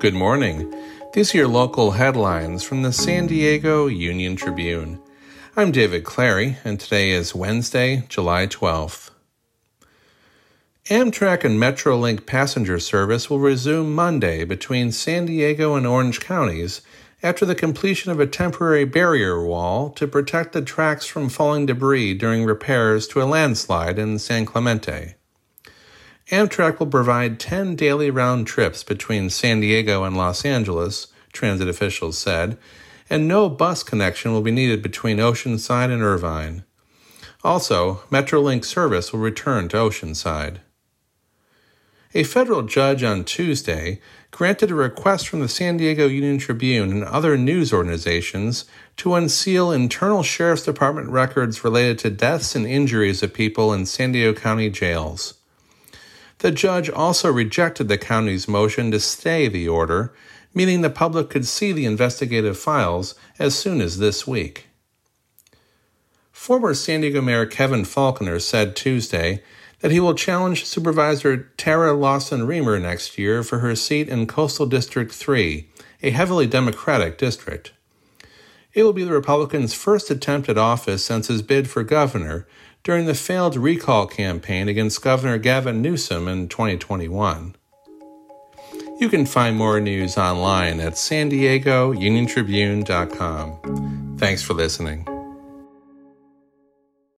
Good morning. These are your local headlines from the San Diego Union Tribune. I'm David Clary, and today is Wednesday, July 12th. Amtrak and Metrolink passenger service will resume Monday between San Diego and Orange counties after the completion of a temporary barrier wall to protect the tracks from falling debris during repairs to a landslide in San Clemente. Amtrak will provide 10 daily round trips between San Diego and Los Angeles, transit officials said, and no bus connection will be needed between Oceanside and Irvine. Also, Metrolink service will return to Oceanside. A federal judge on Tuesday granted a request from the San Diego Union Tribune and other news organizations to unseal internal Sheriff's Department records related to deaths and injuries of people in San Diego County jails. The judge also rejected the county's motion to stay the order, meaning the public could see the investigative files as soon as this week. Former San Diego Mayor Kevin Faulconer said Tuesday that he will challenge Supervisor Terra Lawson Remer next year for her seat in Coastal District 3, a heavily Democratic district. It will be the Republican's first attempt at office since his bid for governor during the failed recall campaign against Governor Gavin Newsom in 2021. You can find more news online at san diego uniontribune.com. Thanks for listening.